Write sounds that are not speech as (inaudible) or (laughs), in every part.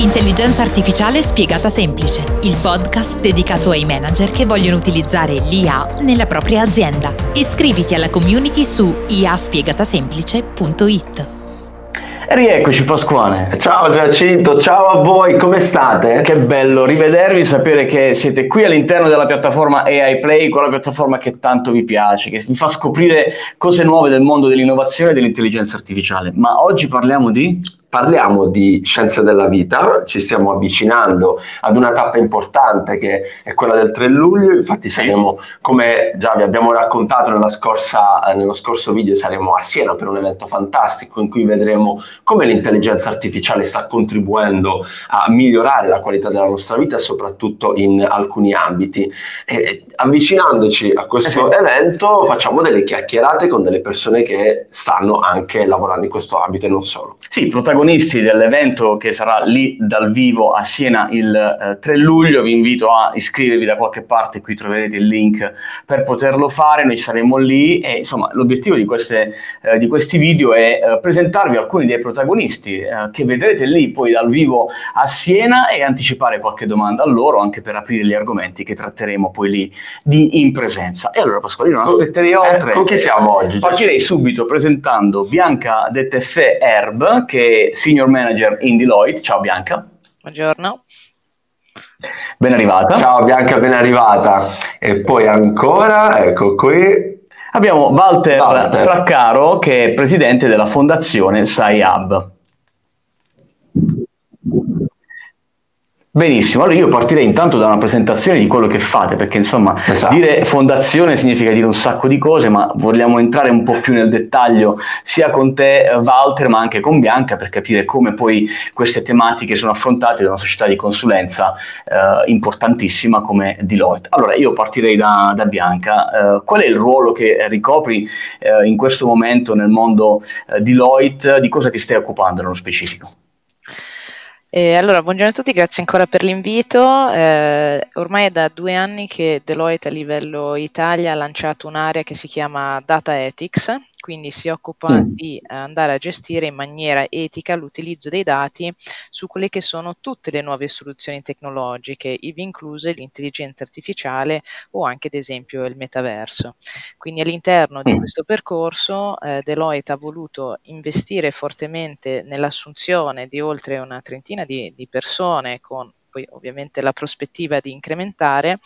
Intelligenza artificiale spiegata semplice, il podcast dedicato ai manager che vogliono utilizzare l'IA nella propria azienda. Iscriviti alla community su iaspiegatasemplice.it. Rieccoci Pasquale. Ciao Giacinto, ciao a voi, come state? Che bello rivedervi, sapere che siete qui all'interno della piattaforma AI Play, quella piattaforma che tanto vi piace, che vi fa scoprire cose nuove del mondo dell'innovazione e dell'intelligenza artificiale. Ma oggi parliamo di parliamo di scienze della vita, ci stiamo avvicinando ad una tappa importante che è quella del 3 luglio, infatti saremo, come già vi abbiamo raccontato scorsa, nello scorso video, saremo a Siena per un evento fantastico in cui vedremo come l'intelligenza artificiale sta contribuendo a migliorare la qualità della nostra vita soprattutto in alcuni ambiti. E, avvicinandoci a questo evento facciamo delle chiacchierate con delle persone che stanno anche lavorando in questo ambito e non solo. Sì, protagonisti dell'evento che sarà lì dal vivo a Siena il eh, 3 luglio, vi invito a iscrivervi da qualche parte, qui troverete il link per poterlo fare, noi saremo lì e insomma l'obiettivo di, queste, eh, di questi video è eh, presentarvi alcuni dei protagonisti eh, che vedrete lì poi dal vivo a Siena e anticipare qualche domanda a loro anche per aprire gli argomenti che tratteremo poi lì di in presenza. E allora Pasqualino, non aspetterei oltre. Eh, con chi siamo oggi? Partirei subito presentando Bianca Deteffe Herb, che Senior Manager in Deloitte. Ciao Bianca. Buongiorno. Ben arrivata. Ciao Bianca, ben arrivata. E poi ancora, ecco qui. Abbiamo Walter, Walter. Fraccaro, che è presidente della fondazione SciHub. Benissimo, allora io partirei intanto da una presentazione di quello che fate, perché insomma esatto. dire fondazione significa dire un sacco di cose, ma vogliamo entrare un po' più nel dettaglio sia con te Walter ma anche con Bianca per capire come poi queste tematiche sono affrontate da una società di consulenza eh, importantissima come Deloitte. Allora io partirei da, da Bianca, eh, qual è il ruolo che ricopri eh, in questo momento nel mondo eh, Deloitte, di cosa ti stai occupando nello specifico? Eh, allora, buongiorno a tutti, grazie ancora per l'invito. Eh, ormai è da due anni che Deloitte a livello Italia ha lanciato un'area che si chiama Data Ethics, quindi si occupa mm. di andare a gestire in maniera etica l'utilizzo dei dati su quelle che sono tutte le nuove soluzioni tecnologiche, ivi incluse l'intelligenza artificiale o anche ad esempio il metaverso. Quindi all'interno di mm. questo percorso eh, Deloitte ha voluto investire fortemente nell'assunzione di oltre una trentina di, di persone con poi ovviamente la prospettiva di incrementare,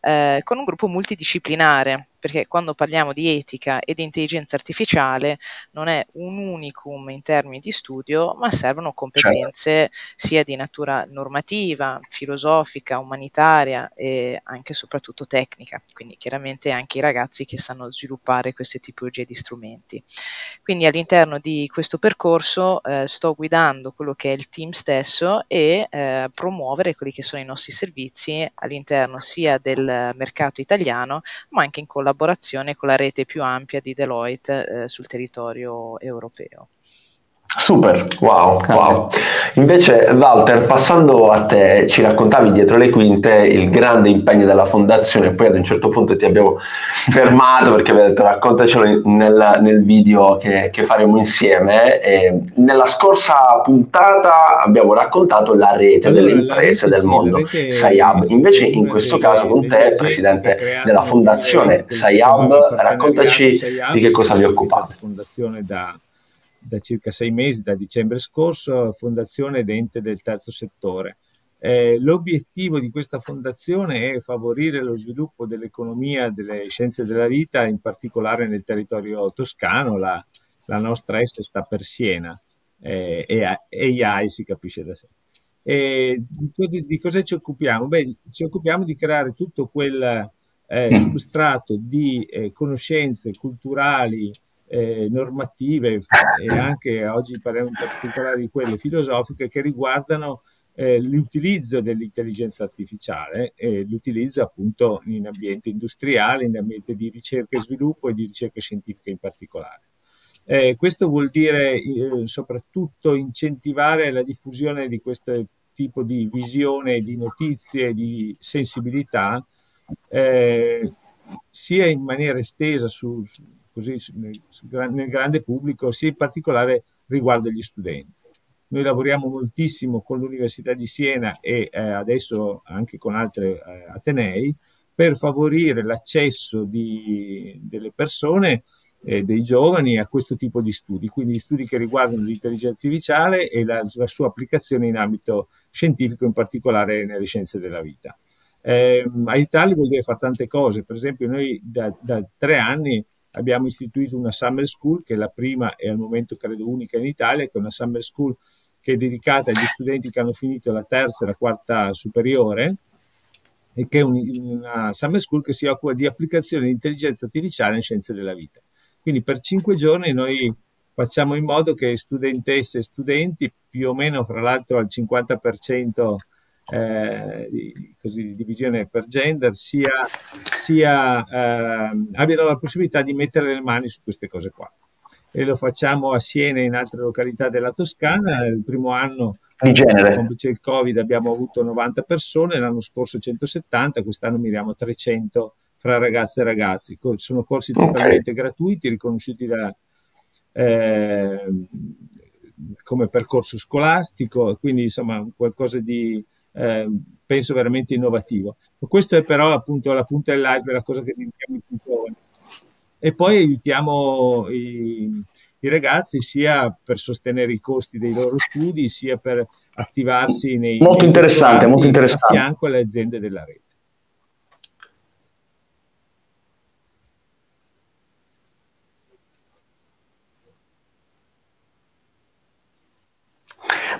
eh, con un gruppo multidisciplinare perché quando parliamo di etica e di intelligenza artificiale non è un unicum in termini di studio, ma servono competenze certo. sia di natura normativa, filosofica, umanitaria e anche e soprattutto tecnica, quindi chiaramente anche i ragazzi che sanno sviluppare queste tipologie di strumenti. Quindi all'interno di questo percorso eh, sto guidando quello che è il team stesso e eh, promuovere quelli che sono i nostri servizi all'interno sia del mercato italiano, ma anche in collaborazione collaborazione con la rete più ampia di Deloitte eh, sul territorio europeo. Super, wow, wow. Invece Walter, passando a te, ci raccontavi dietro le quinte il grande impegno della fondazione, poi ad un certo punto ti abbiamo fermato perché avevi detto raccontacelo nel, nel video che, che, faremo insieme. E nella scorsa puntata abbiamo raccontato la rete allora, delle imprese del mondo, SciHub. Invece in questo caso con te, presidente della fondazione SciHub, raccontaci di che cosa vi occupate. Fondazione da da circa sei mesi, da dicembre scorso, Fondazione Dente del Terzo Settore. Eh, l'obiettivo di questa fondazione è favorire lo sviluppo dell'economia delle scienze della vita, in particolare nel territorio toscano, la, la nostra est sta per Siena, eh, e AI si capisce da sé. E di, di, cosa ci occupiamo? Beh, ci occupiamo di creare tutto quel eh, substrato di eh, conoscenze culturali, eh, normative e anche oggi parliamo in particolare di quelle filosofiche che riguardano eh, l'utilizzo dell'intelligenza artificiale e l'utilizzo appunto in ambiente industriale, in ambiente di ricerca e sviluppo e di ricerca scientifica in particolare. Eh, questo vuol dire eh, soprattutto incentivare la diffusione di questo tipo di visione, di notizie, di sensibilità, eh, sia in maniera estesa su, così nel, grande pubblico, sia in particolare riguardo agli studenti. Noi lavoriamo moltissimo con l'Università di Siena e eh, adesso anche con altri eh, Atenei per favorire l'accesso di, delle persone, eh, dei giovani a questo tipo di studi, quindi studi che riguardano l'intelligenza artificiale e la, la sua applicazione in ambito scientifico, in particolare nelle scienze della vita. Eh, aiutarli vuol dire fare tante cose, per esempio noi da, da tre anni abbiamo istituito una summer school che è la prima e al momento credo unica in Italia, che è una summer school che è dedicata agli studenti che hanno finito la terza e la quarta superiore e che è un, una summer school che si occupa di applicazione di intelligenza artificiale in scienze della vita. Quindi per cinque giorni noi facciamo in modo che studentesse e studenti, più o meno fra l'altro al 50% eh, di, così, di, divisione per gender, sia, sia eh, abbiano la possibilità di mettere le mani su queste cose qua e lo facciamo a Siena e in altre località della Toscana. Il primo anno di genere. Complice il Covid abbiamo avuto 90 persone, l'anno scorso 170, quest'anno miriamo 300 fra ragazze e ragazzi. Sono corsi totalmente okay. gratuiti, riconosciuti da, eh, come percorso scolastico, quindi insomma qualcosa di eh, penso veramente innovativo. Questo è però appunto la punta dell'iceberg, la cosa che dedichiamo più giovani e poi aiutiamo i, i, ragazzi sia per sostenere i costi dei loro studi, sia per attivarsi nei molto interessante, molto interessante. a fianco alle aziende della rete.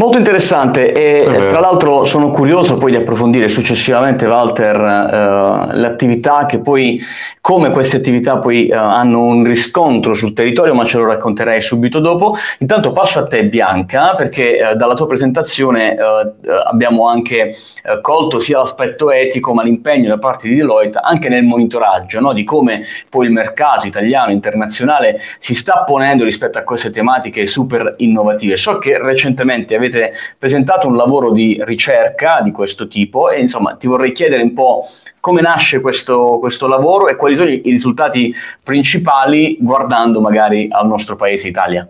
Molto interessante e tra l'altro sono curioso poi di approfondire successivamente, Walter, eh, le attività che poi, come queste attività poi eh, hanno un riscontro sul territorio, ma ce lo racconterai subito dopo. Intanto passo a te Bianca, perché eh, dalla tua presentazione eh, abbiamo anche eh, colto sia l'aspetto etico, ma l'impegno da parte di Deloitte anche nel monitoraggio no? di come poi il mercato italiano, internazionale si sta ponendo rispetto a queste tematiche super innovative. So che recentemente avete avete presentato un lavoro di ricerca di questo tipo e insomma ti vorrei chiedere un po' come nasce questo, questo lavoro e quali sono i risultati principali guardando magari al nostro paese Italia.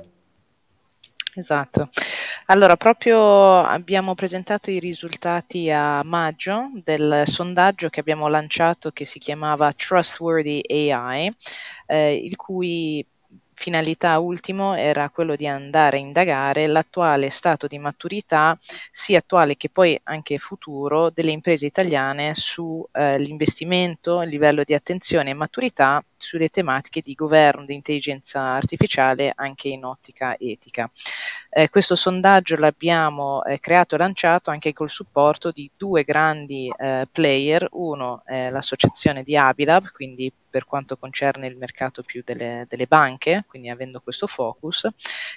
Esatto. Allora, proprio abbiamo presentato i risultati a maggio del sondaggio che abbiamo lanciato che si chiamava Trustworthy AI, eh, il cui finalità ultimo era quello di andare a indagare l'attuale stato di maturità, sia attuale che poi anche futuro, delle imprese italiane sull'investimento, eh, il livello di attenzione e maturità sulle tematiche di governo di intelligenza artificiale anche in ottica etica. Eh, questo sondaggio l'abbiamo eh, creato e lanciato anche col supporto di due grandi eh, player, uno è l'associazione di Abilab, quindi per quanto concerne il mercato più delle, delle banche, quindi avendo questo focus,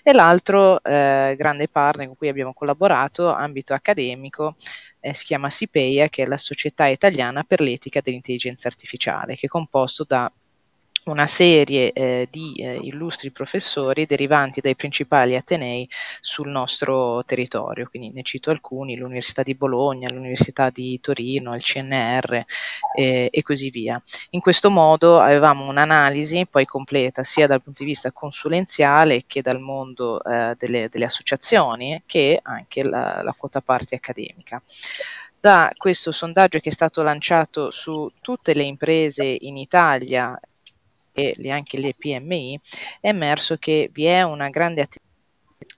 e l'altro eh, grande partner con cui abbiamo collaborato, ambito accademico, eh, si chiama SIPEIA, che è la Società Italiana per l'Etica dell'Intelligenza Artificiale, che è composto da una serie eh, di eh, illustri professori derivanti dai principali atenei sul nostro territorio, quindi ne cito alcuni, l'Università di Bologna, l'Università di Torino, il CNR eh, e così via. In questo modo avevamo un'analisi poi completa sia dal punto di vista consulenziale che dal mondo eh, delle, delle, associazioni che anche la, la quota parte accademica da questo sondaggio che è stato lanciato su tutte le imprese in Italia e anche le PMI, è emerso che vi è una grande attività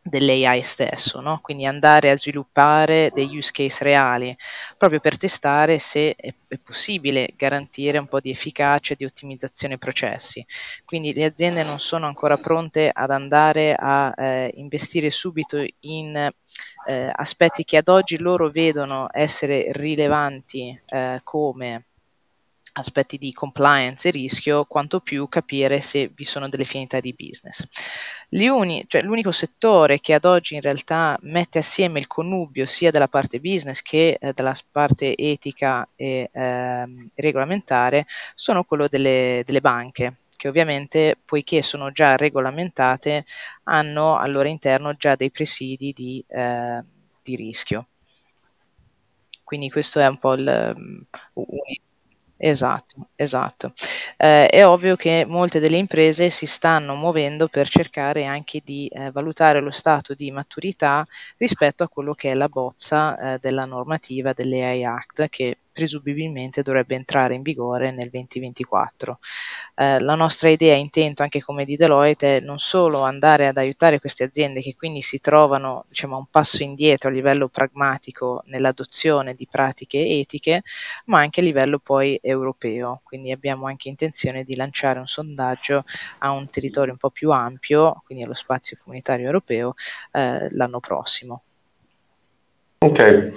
dell'AI stesso, no? quindi andare a sviluppare degli use case reali, proprio per testare se è, è possibile garantire un po' di efficacia e di ottimizzazione processi. Quindi le aziende non sono ancora pronte ad andare a eh, investire subito in eh, aspetti che ad oggi loro vedono essere rilevanti eh, come aspetti di compliance e rischio, quanto più capire se vi sono delle finalità di business. Uni, cioè, l'unico settore che ad oggi in realtà mette assieme il connubio sia della parte business che eh, della parte etica e eh, regolamentare sono quello delle, delle banche che ovviamente, poiché sono già regolamentate, hanno al loro interno già dei presidi di, eh, di rischio. Quindi questo è un po' il, um, Esatto, esatto. Eh, è ovvio che molte delle imprese si stanno muovendo per cercare anche di eh, valutare lo stato di maturità rispetto a quello che è la bozza eh, della normativa dell'AI Act che presumibilmente dovrebbe entrare in vigore nel 2024. Eh, la nostra idea, intento anche come di Deloitte, è non solo andare ad aiutare queste aziende che quindi si trovano diciamo, un passo indietro a livello pragmatico nell'adozione di pratiche etiche, ma anche a livello poi europeo. Quindi abbiamo anche intenzione di lanciare un sondaggio a un territorio un po' più ampio, quindi allo spazio comunitario europeo, eh, l'anno prossimo. Ok,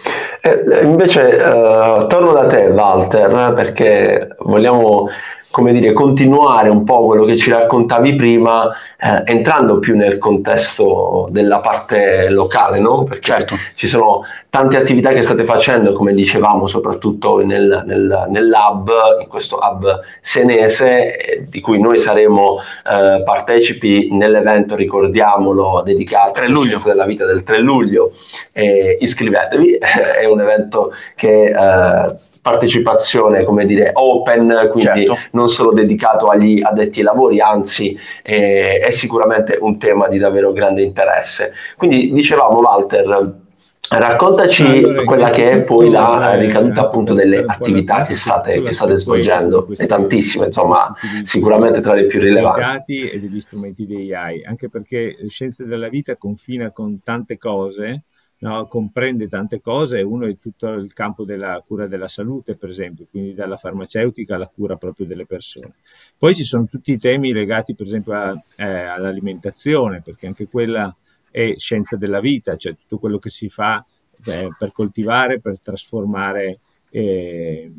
eh, invece eh, torno da te Walter perché vogliamo come dire, continuare un po' quello che ci raccontavi prima, eh, entrando più nel contesto della parte locale, no? Perché certo. ci sono tante attività che state facendo, come dicevamo, soprattutto nel, nel, nell'hub, in questo hub senese, eh, di cui noi saremo eh, partecipi nell'evento, ricordiamolo, dedicato alla della vita del 3 luglio. iscrivetevi, (laughs) è un evento che eh, partecipazione, come dire, open, quindi certo. non solo dedicato agli addetti ai lavori, anzi eh, è sicuramente un tema di davvero grande interesse. Quindi dicevamo Walter, Raccontaci allora, quella che è poi la ricaduta appunto delle attività che state, che state svolgendo, e tantissime, insomma, sicuramente tra le più rilevanti. E degli strumenti di AI, anche perché Scienze della Vita confina con tante cose, no? comprende tante cose, uno è tutto il campo della cura della salute, per esempio, quindi dalla farmaceutica alla cura proprio delle persone. Poi ci sono tutti i temi legati, per esempio, a, eh, all'alimentazione, perché anche quella è scienza della vita, cioè tutto quello che si fa eh, per coltivare, per trasformare, eh,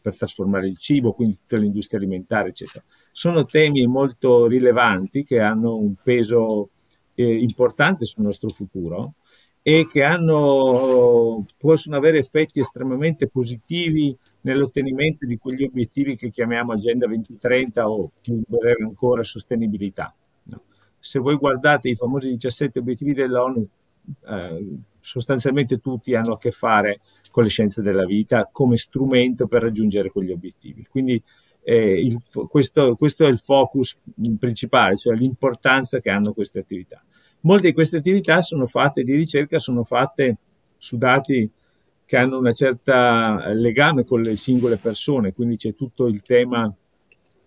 per trasformare il cibo, quindi tutta l'industria alimentare, eccetera. Sono temi molto rilevanti che hanno un peso eh, importante sul nostro futuro e che hanno, possono avere effetti estremamente positivi nell'ottenimento di quegli obiettivi che chiamiamo Agenda 2030 o più breve ancora sostenibilità. Se voi guardate i famosi 17 obiettivi dell'ONU, eh, sostanzialmente tutti hanno a che fare con le scienze della vita come strumento per raggiungere quegli obiettivi. Quindi eh, il, questo, questo, è il focus principale, cioè l'importanza che hanno queste attività. Molte di queste attività sono fatte di ricerca, sono fatte su dati che hanno una certa legame con le singole persone, quindi c'è tutto il tema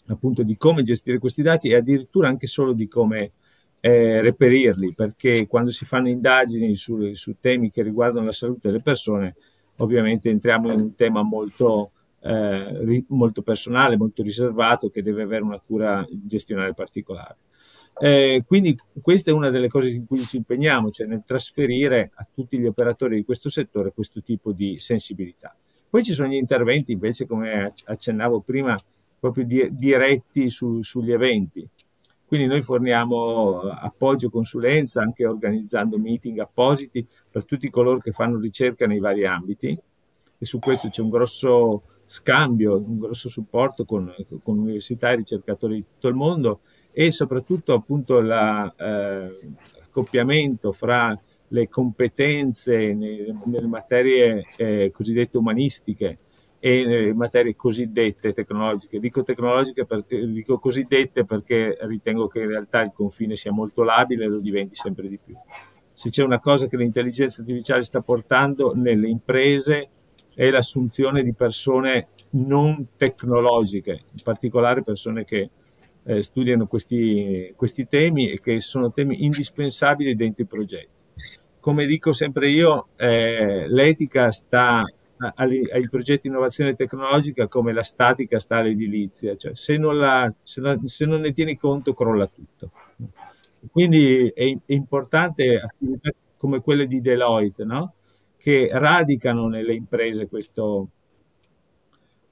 appunto di come gestire questi dati e addirittura anche solo di come eh, reperirli, perché quando si fanno indagini su, su, temi che riguardano la salute delle persone, ovviamente entriamo in un tema molto, eh, molto personale, molto riservato, che deve avere una cura gestionale particolare. Eh, quindi questa è una delle cose in cui ci impegniamo, cioè nel trasferire a tutti gli operatori di questo settore questo tipo di sensibilità. Poi ci sono gli interventi invece, come accennavo prima, proprio di, diretti su, sugli eventi. Quindi noi forniamo appoggio, consulenza, anche organizzando meeting appositi per tutti coloro che fanno ricerca nei vari ambiti e su questo c'è un grosso scambio, un grosso supporto con, con università e ricercatori di tutto il mondo e soprattutto appunto l'accoppiamento eh, fra le competenze nelle, materie eh, cosiddette umanistiche e nelle materie cosiddette tecnologiche. Dico tecnologiche perché dico cosiddette perché ritengo che in realtà il confine sia molto labile e lo diventi sempre di più. Se c'è una cosa che l'intelligenza artificiale sta portando nelle imprese è l'assunzione di persone non tecnologiche, in particolare persone che eh, studiano questi, questi temi e che sono temi indispensabili dentro i progetti. Come dico sempre io, eh, l'etica sta ai, ai, progetti di innovazione tecnologica come la statica sta all'edilizia, cioè se non, la, se, la, se non ne tieni conto crolla tutto. Quindi è, è importante attività come quelle di Deloitte, no? che radicano nelle imprese questo,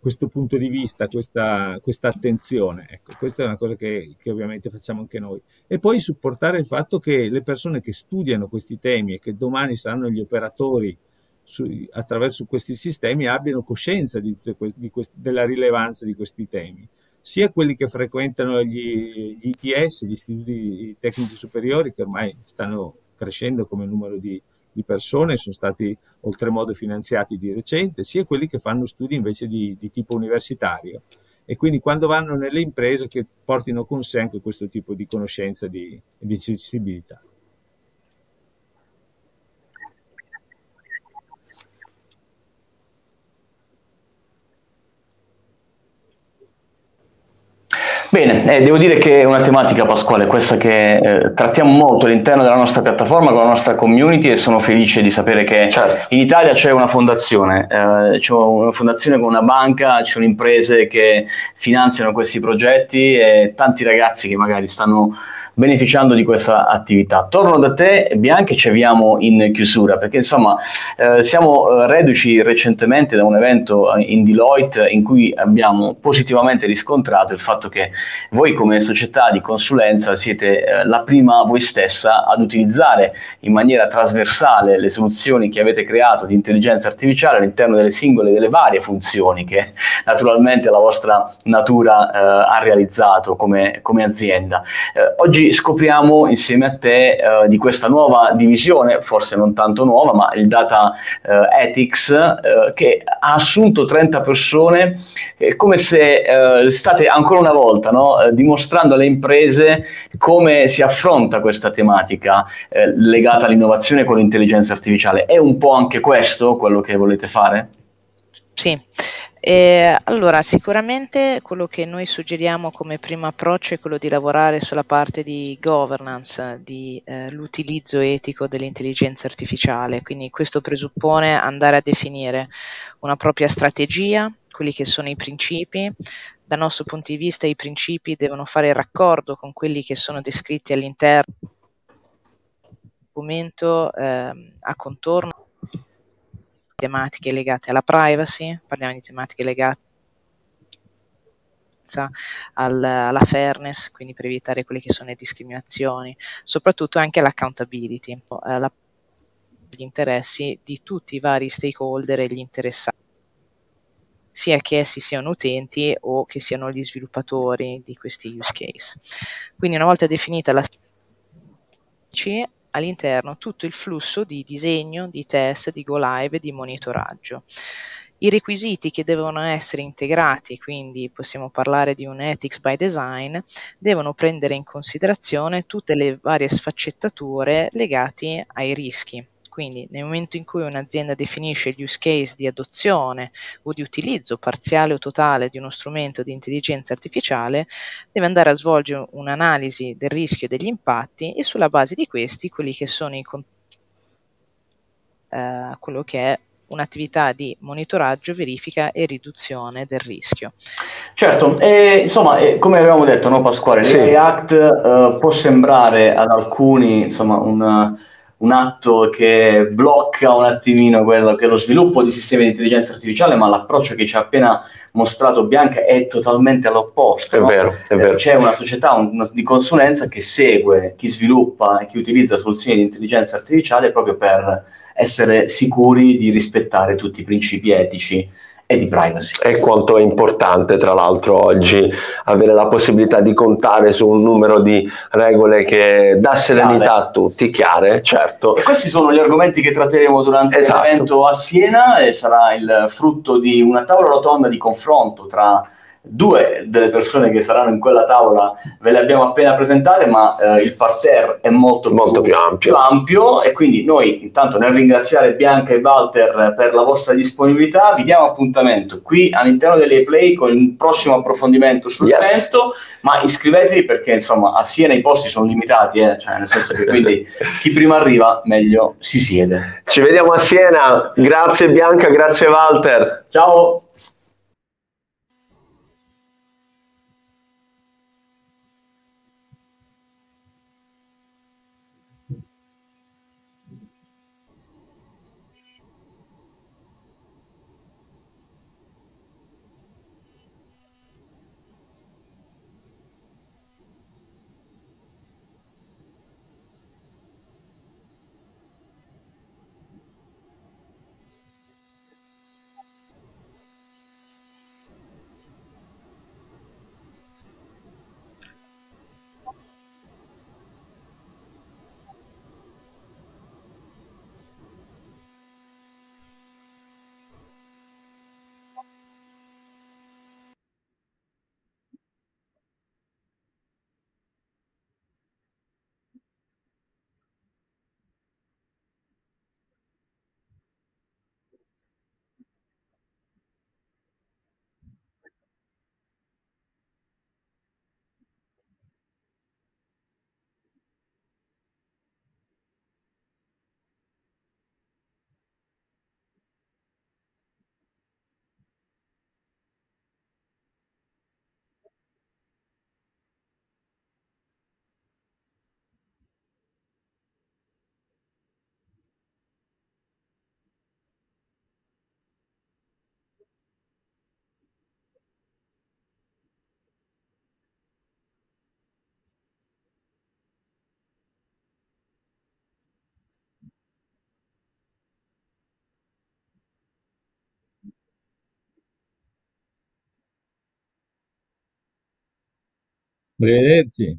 questo punto di vista, questa, questa attenzione. Ecco, questa è una cosa che, che, ovviamente facciamo anche noi. E poi supportare il fatto che le persone che studiano questi temi e che domani saranno gli operatori su, attraverso questi sistemi abbiano coscienza di, di quest, della rilevanza di questi temi, sia quelli che frequentano gli, gli ITS, gli istituti tecnici superiori, che ormai stanno crescendo come numero di, di persone, sono stati oltremodo finanziati di recente, sia quelli che fanno studi invece di, di tipo universitario. E quindi quando vanno nelle imprese che portino con sé anche questo tipo di conoscenza e di, di accessibilità. Bene, eh, devo dire che è una tematica, Pasquale, questa che eh, trattiamo molto all'interno della nostra piattaforma, con la nostra community e sono felice di sapere che certo. in Italia c'è una fondazione, eh, c'è una fondazione con una banca, ci sono imprese che finanziano questi progetti e tanti ragazzi che magari stanno beneficiando di questa attività. Torno da te, Bianca, e ci avviamo in chiusura, perché insomma eh, siamo eh, reduci recentemente da un evento eh, in Deloitte in cui abbiamo positivamente riscontrato il fatto che voi come società di consulenza siete eh, la prima voi stessa ad utilizzare in maniera trasversale le soluzioni che avete creato di intelligenza artificiale all'interno delle singole, delle varie funzioni che naturalmente la vostra natura eh, ha realizzato come, come azienda. Eh, scopriamo insieme a te uh, di questa nuova divisione, forse non tanto nuova, ma il Data uh, Ethics, uh, che ha assunto 30 persone, è come se state ancora una volta no, dimostrando alle imprese come si affronta questa tematica legata all'innovazione con l'intelligenza artificiale. È un po' anche questo quello che volete fare? Sì. Eh, allora, sicuramente quello che noi suggeriamo come primo approccio è quello di lavorare sulla parte di governance, di eh, l'utilizzo etico dell'intelligenza artificiale. Quindi questo presuppone andare a definire una propria strategia, quelli che sono i principi. Dal nostro punto di vista i principi devono fare raccordo con quelli che sono descritti all'interno del documento eh, a contorno tematiche legate alla privacy, parliamo di tematiche legate al, alla fairness, quindi per evitare quelle che sono le discriminazioni, soprattutto anche l'accountability, eh, gli interessi di tutti i vari stakeholder e gli interessati sia che essi siano utenti o che siano gli sviluppatori di questi use case. Quindi una volta definita la all'interno tutto il flusso di disegno, di test, di go live e di monitoraggio. I requisiti che devono essere integrati, quindi possiamo parlare di un ethics by design, devono prendere in considerazione tutte le varie sfaccettature legate ai rischi quindi nel momento in cui un'azienda definisce gli use case di adozione o di utilizzo parziale o totale di uno strumento di intelligenza artificiale, deve andare a svolgere un'analisi del rischio e degli impatti e sulla base di questi quelli che sono i eh, quello che è un'attività di monitoraggio, verifica e riduzione del rischio. Certo, e, insomma, eh, come avevamo detto, no, Pasquale, sì. l'AI eh, può sembrare ad alcuni insomma, un un atto che blocca un attimino quello che è lo sviluppo di sistemi di intelligenza artificiale, ma l'approccio che ci ha appena mostrato Bianca è totalmente all'opposto. È no? vero, è vero. C'è una società un, di consulenza che segue chi sviluppa e chi utilizza soluzioni di intelligenza artificiale proprio per essere sicuri di rispettare tutti i principi etici e di privacy. E quanto è importante, tra l'altro, oggi avere la possibilità di contare su un numero di regole che dà serenità chiare. a tutti, chiare, certo. E questi sono gli argomenti che tratteremo durante esatto. l'evento a Siena e sarà il frutto di una tavola rotonda di confronto tra due delle persone che saranno in quella tavola ve le abbiamo appena presentate, ma eh, il parterre è molto, molto più, più, ampio. più, ampio. e quindi noi intanto nel ringraziare Bianca e Walter per la vostra disponibilità vi diamo appuntamento qui all'interno delle Play con il prossimo approfondimento sull'evento, yes. ma iscrivetevi perché insomma a Siena i posti sono limitati, eh? cioè, nel senso che quindi (laughs) chi prima arriva meglio si siede. Ci vediamo a Siena, grazie Bianca, grazie Walter. Ciao. Brerete,